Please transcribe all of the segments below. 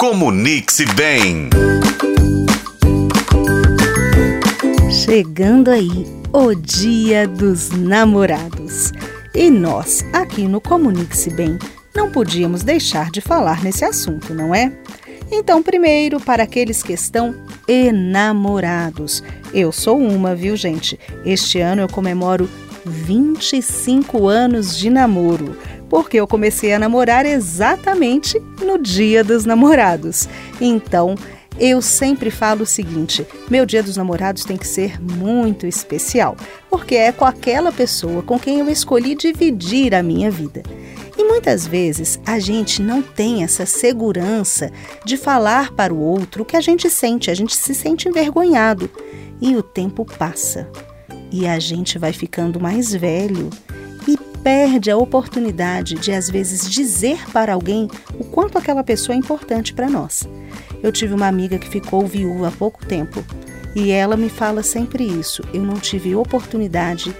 Comunique-se bem. Chegando aí, o Dia dos Namorados. E nós, aqui no Comunique-se Bem, não podíamos deixar de falar nesse assunto, não é? Então, primeiro, para aqueles que estão enamorados. Eu sou uma, viu, gente? Este ano eu comemoro 25 anos de namoro porque eu comecei a namorar exatamente no Dia dos Namorados. Então, eu sempre falo o seguinte: meu Dia dos Namorados tem que ser muito especial, porque é com aquela pessoa com quem eu escolhi dividir a minha vida. E muitas vezes a gente não tem essa segurança de falar para o outro o que a gente sente, a gente se sente envergonhado. E o tempo passa e a gente vai ficando mais velho perde a oportunidade de, às vezes, dizer para alguém o quanto aquela pessoa é importante para nós. Eu tive uma amiga que ficou viúva há pouco tempo e ela me fala sempre isso. Eu não tive oportunidade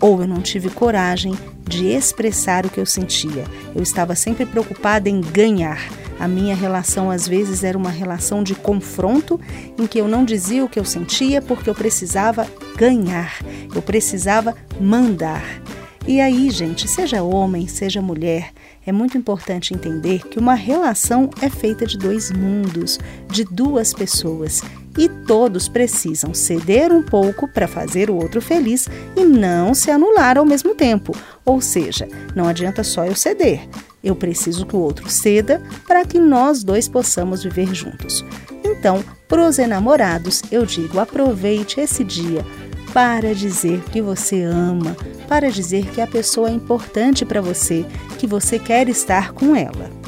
ou eu não tive coragem de expressar o que eu sentia. Eu estava sempre preocupada em ganhar. A minha relação às vezes era uma relação de confronto em que eu não dizia o que eu sentia porque eu precisava ganhar, eu precisava mandar. E aí, gente, seja homem, seja mulher, é muito importante entender que uma relação é feita de dois mundos, de duas pessoas, e todos precisam ceder um pouco para fazer o outro feliz e não se anular ao mesmo tempo. Ou seja, não adianta só eu ceder, eu preciso que o outro ceda para que nós dois possamos viver juntos. Então, para os enamorados, eu digo: aproveite esse dia para dizer que você ama, para dizer que a pessoa é importante para você, que você quer estar com ela.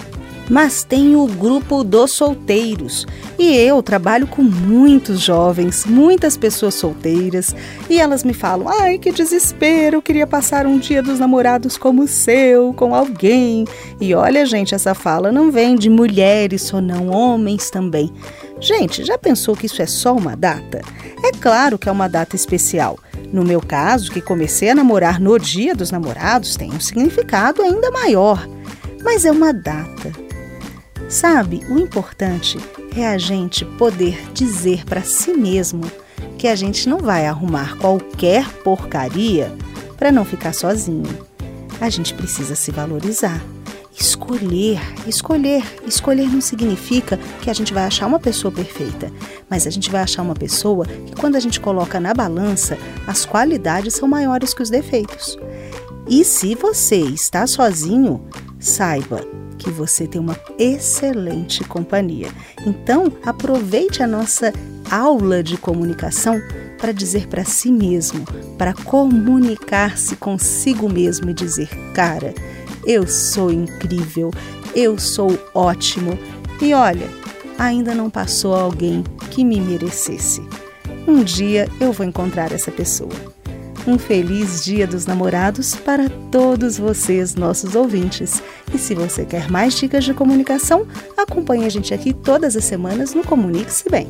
Mas tem o grupo dos solteiros e eu trabalho com muitos jovens, muitas pessoas solteiras e elas me falam: ai que desespero, eu queria passar um dia dos namorados como o seu, com alguém. E olha, gente, essa fala não vem de mulheres ou não, homens também. Gente, já pensou que isso é só uma data? É claro que é uma data especial. No meu caso, que comecei a namorar no Dia dos Namorados, tem um significado ainda maior. Mas é uma data. Sabe, o importante é a gente poder dizer para si mesmo que a gente não vai arrumar qualquer porcaria para não ficar sozinho. A gente precisa se valorizar escolher. Escolher. Escolher não significa que a gente vai achar uma pessoa perfeita, mas a gente vai achar uma pessoa que, quando a gente coloca na balança, as qualidades são maiores que os defeitos. E se você está sozinho, saiba que você tem uma excelente companhia. Então, aproveite a nossa aula de comunicação para dizer para si mesmo, para comunicar-se consigo mesmo e dizer: cara, eu sou incrível, eu sou ótimo. E olha, ainda não passou alguém que me merecesse. Um dia eu vou encontrar essa pessoa. Um feliz Dia dos Namorados para todos vocês, nossos ouvintes. E se você quer mais dicas de comunicação, acompanhe a gente aqui todas as semanas no Comunique-se Bem.